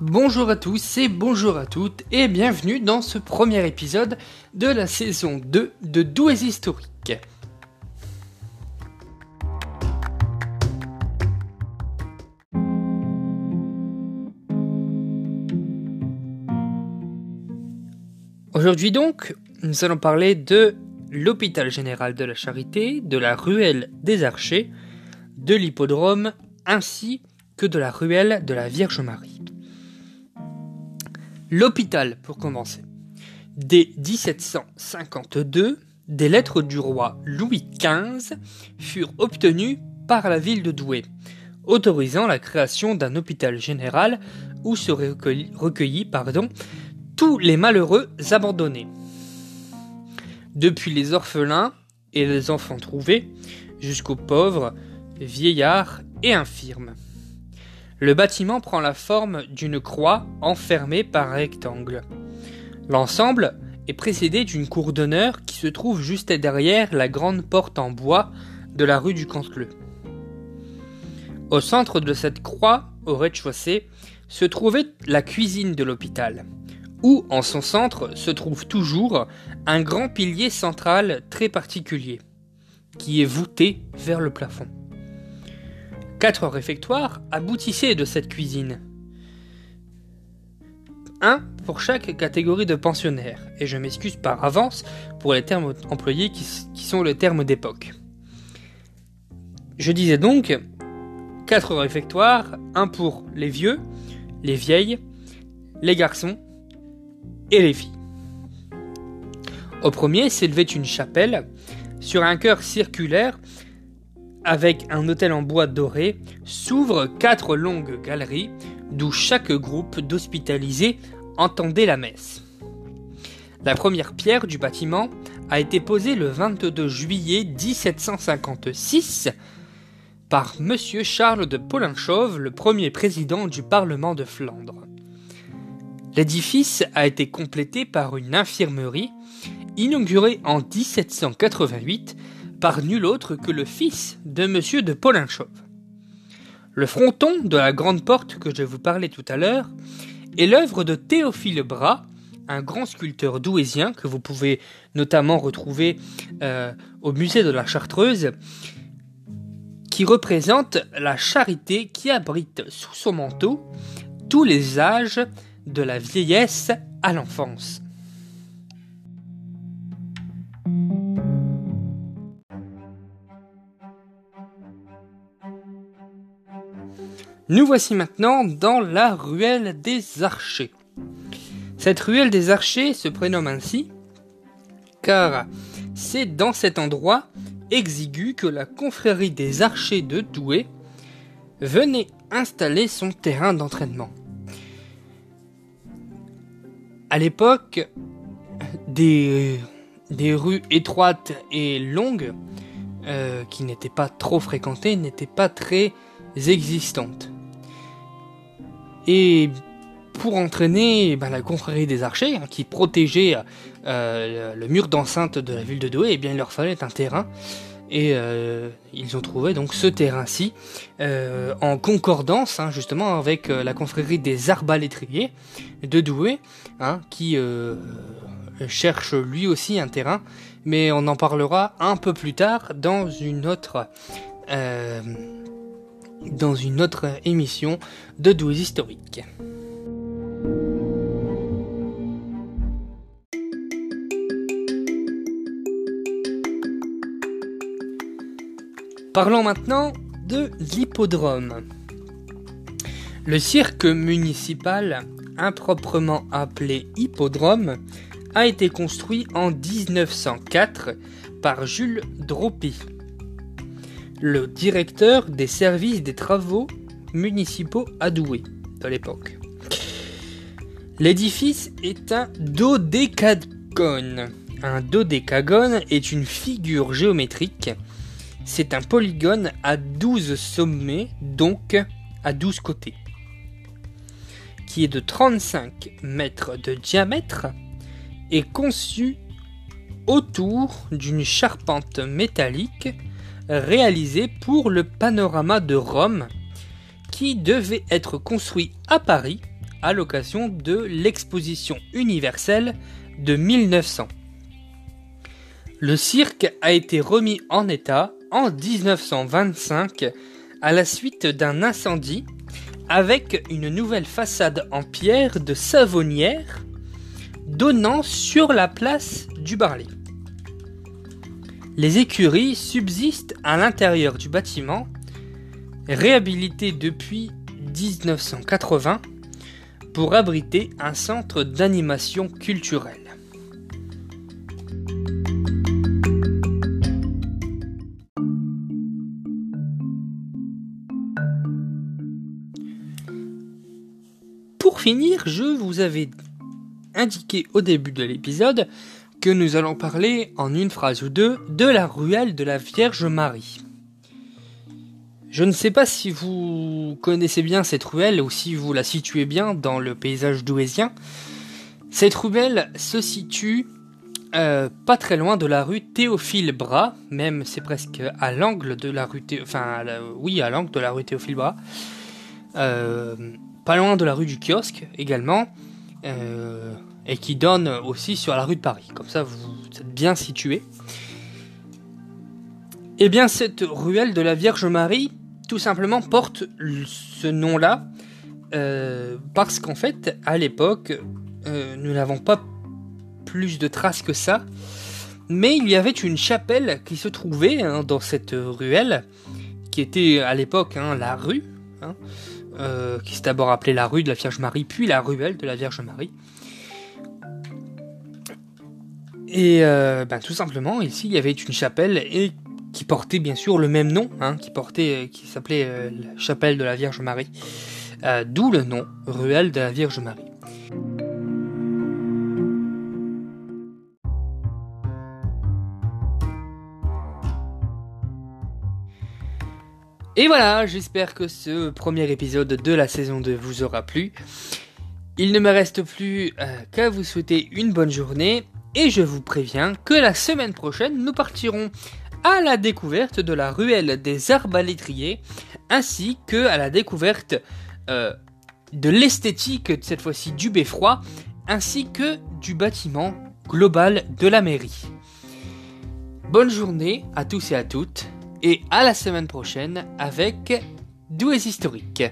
Bonjour à tous et bonjour à toutes et bienvenue dans ce premier épisode de la saison 2 de Douais Historique. Aujourd'hui donc, nous allons parler de l'hôpital général de la Charité, de la ruelle des Archers, de l'hippodrome ainsi que de la ruelle de la Vierge Marie. L'hôpital, pour commencer. Dès 1752, des lettres du roi Louis XV furent obtenues par la ville de Douai, autorisant la création d'un hôpital général où seraient recueillis, pardon, tous les malheureux abandonnés. Depuis les orphelins et les enfants trouvés, jusqu'aux pauvres, vieillards et infirmes. Le bâtiment prend la forme d'une croix enfermée par rectangle. L'ensemble est précédé d'une cour d'honneur qui se trouve juste derrière la grande porte en bois de la rue du Canteleu. Au centre de cette croix, au rez-de-chaussée, se trouvait la cuisine de l'hôpital, où en son centre se trouve toujours un grand pilier central très particulier, qui est voûté vers le plafond. Quatre réfectoires aboutissaient de cette cuisine. Un pour chaque catégorie de pensionnaires, et je m'excuse par avance pour les termes employés qui, sont les termes d'époque. Je disais donc quatre réfectoires, un pour les vieux, les vieilles, les garçons et les filles. Au premier s'élevait une chapelle sur un cœur circulaire avec un hôtel en bois doré, s'ouvrent quatre longues galeries d'où chaque groupe d'hospitalisés entendait la messe. La première pierre du bâtiment a été posée le 22 juillet 1756 par M. Charles de Polinchauve, le premier président du Parlement de Flandre. L'édifice a été complété par une infirmerie inaugurée en 1788 par nul autre que le fils de M. de Polinchauve. Le fronton de la grande porte que je vous parlais tout à l'heure est l'œuvre de Théophile Bras, un grand sculpteur douésien que vous pouvez notamment retrouver euh, au musée de la Chartreuse, qui représente la charité qui abrite sous son manteau tous les âges de la vieillesse à l'enfance. Nous voici maintenant dans la ruelle des archers. Cette ruelle des archers se prénomme ainsi car c'est dans cet endroit exigu que la confrérie des archers de Douai venait installer son terrain d'entraînement. À l'époque, des, rues étroites et longues, euh, qui n'étaient pas trop fréquentées, n'étaient pas très existantes. Et pour entraîner ben, la confrérie des archers, hein, qui protégeait euh, le, mur d'enceinte de la ville de Douai, eh bien, il leur fallait un terrain. Et euh, ils ont trouvé donc ce terrain-ci euh, en concordance hein, justement avec la confrérie des arbalétriers de Douai, hein, qui cherche lui aussi un terrain, mais on en parlera un peu plus tard dans une autre dans une autre émission de Douze Historique. Parlons maintenant de l'hippodrome. Le cirque municipal, improprement appelé hippodrome, a été construit en 1904 par Jules Droppy le directeur des services des travaux municipaux à Douai de l'époque. L'édifice est un dodécagone. Un dodécagone est une figure géométrique. C'est un polygone à 12 sommets, donc à 12 côtés, qui est de 35 mètres de diamètre et conçu autour d'une charpente métallique réalisé pour le panorama de Rome qui devait être construit à Paris à l'occasion de l'exposition universelle de 1900. Le cirque a été remis en état en 1925 à la suite d'un incendie avec une nouvelle façade en pierre de savonnière donnant sur la place du Barley. Les écuries subsistent à l'intérieur du bâtiment, réhabilité depuis 1980 pour abriter un centre d'animation culturelle. Pour finir, je vous avais indiqué au début de l'épisode que nous allons parler en une phrase ou deux de la ruelle de la Vierge Marie. Je ne sais pas si vous connaissez bien cette ruelle ou si vous la situez bien dans le paysage douaisien. Cette ruelle se situe euh, pas très loin de la rue Théophile Bras, même c'est presque à l'angle de la rue, enfin oui à l'angle de la rue Théophile Bras, euh, pas loin de la rue du kiosque également. Euh, et qui donne aussi sur la rue de Paris. Comme ça, vous êtes bien situé. Eh bien, cette ruelle de la Vierge Marie, tout simplement, porte ce nom-là euh, parce qu'en fait, à l'époque, euh, nous n'avons pas plus de traces que ça. Mais il y avait une chapelle qui se trouvait hein, dans cette ruelle, qui était à l'époque hein, la rue, hein, euh, qui s'est d'abord appelée la rue de la Vierge Marie, puis la ruelle de la Vierge Marie. Et euh, ben, tout simplement, ici, il y avait une chapelle et qui portait bien sûr le même nom, hein, euh, qui s'appelait euh, la chapelle de la Vierge Marie, d'où le nom ruelle de la Vierge Marie. Et voilà, j'espère que ce premier épisode de la saison 2 vous aura plu. Il ne me reste plus qu'à vous souhaiter une bonne journée et je vous préviens que la semaine prochaine, nous partirons à la découverte de la ruelle des arbalétriers, ainsi que à la découverte euh, de l'esthétique, cette fois-ci du beffroi, ainsi que du bâtiment global de la mairie. Bonne journée à tous et à toutes, et à la semaine prochaine avec Doués Historiques.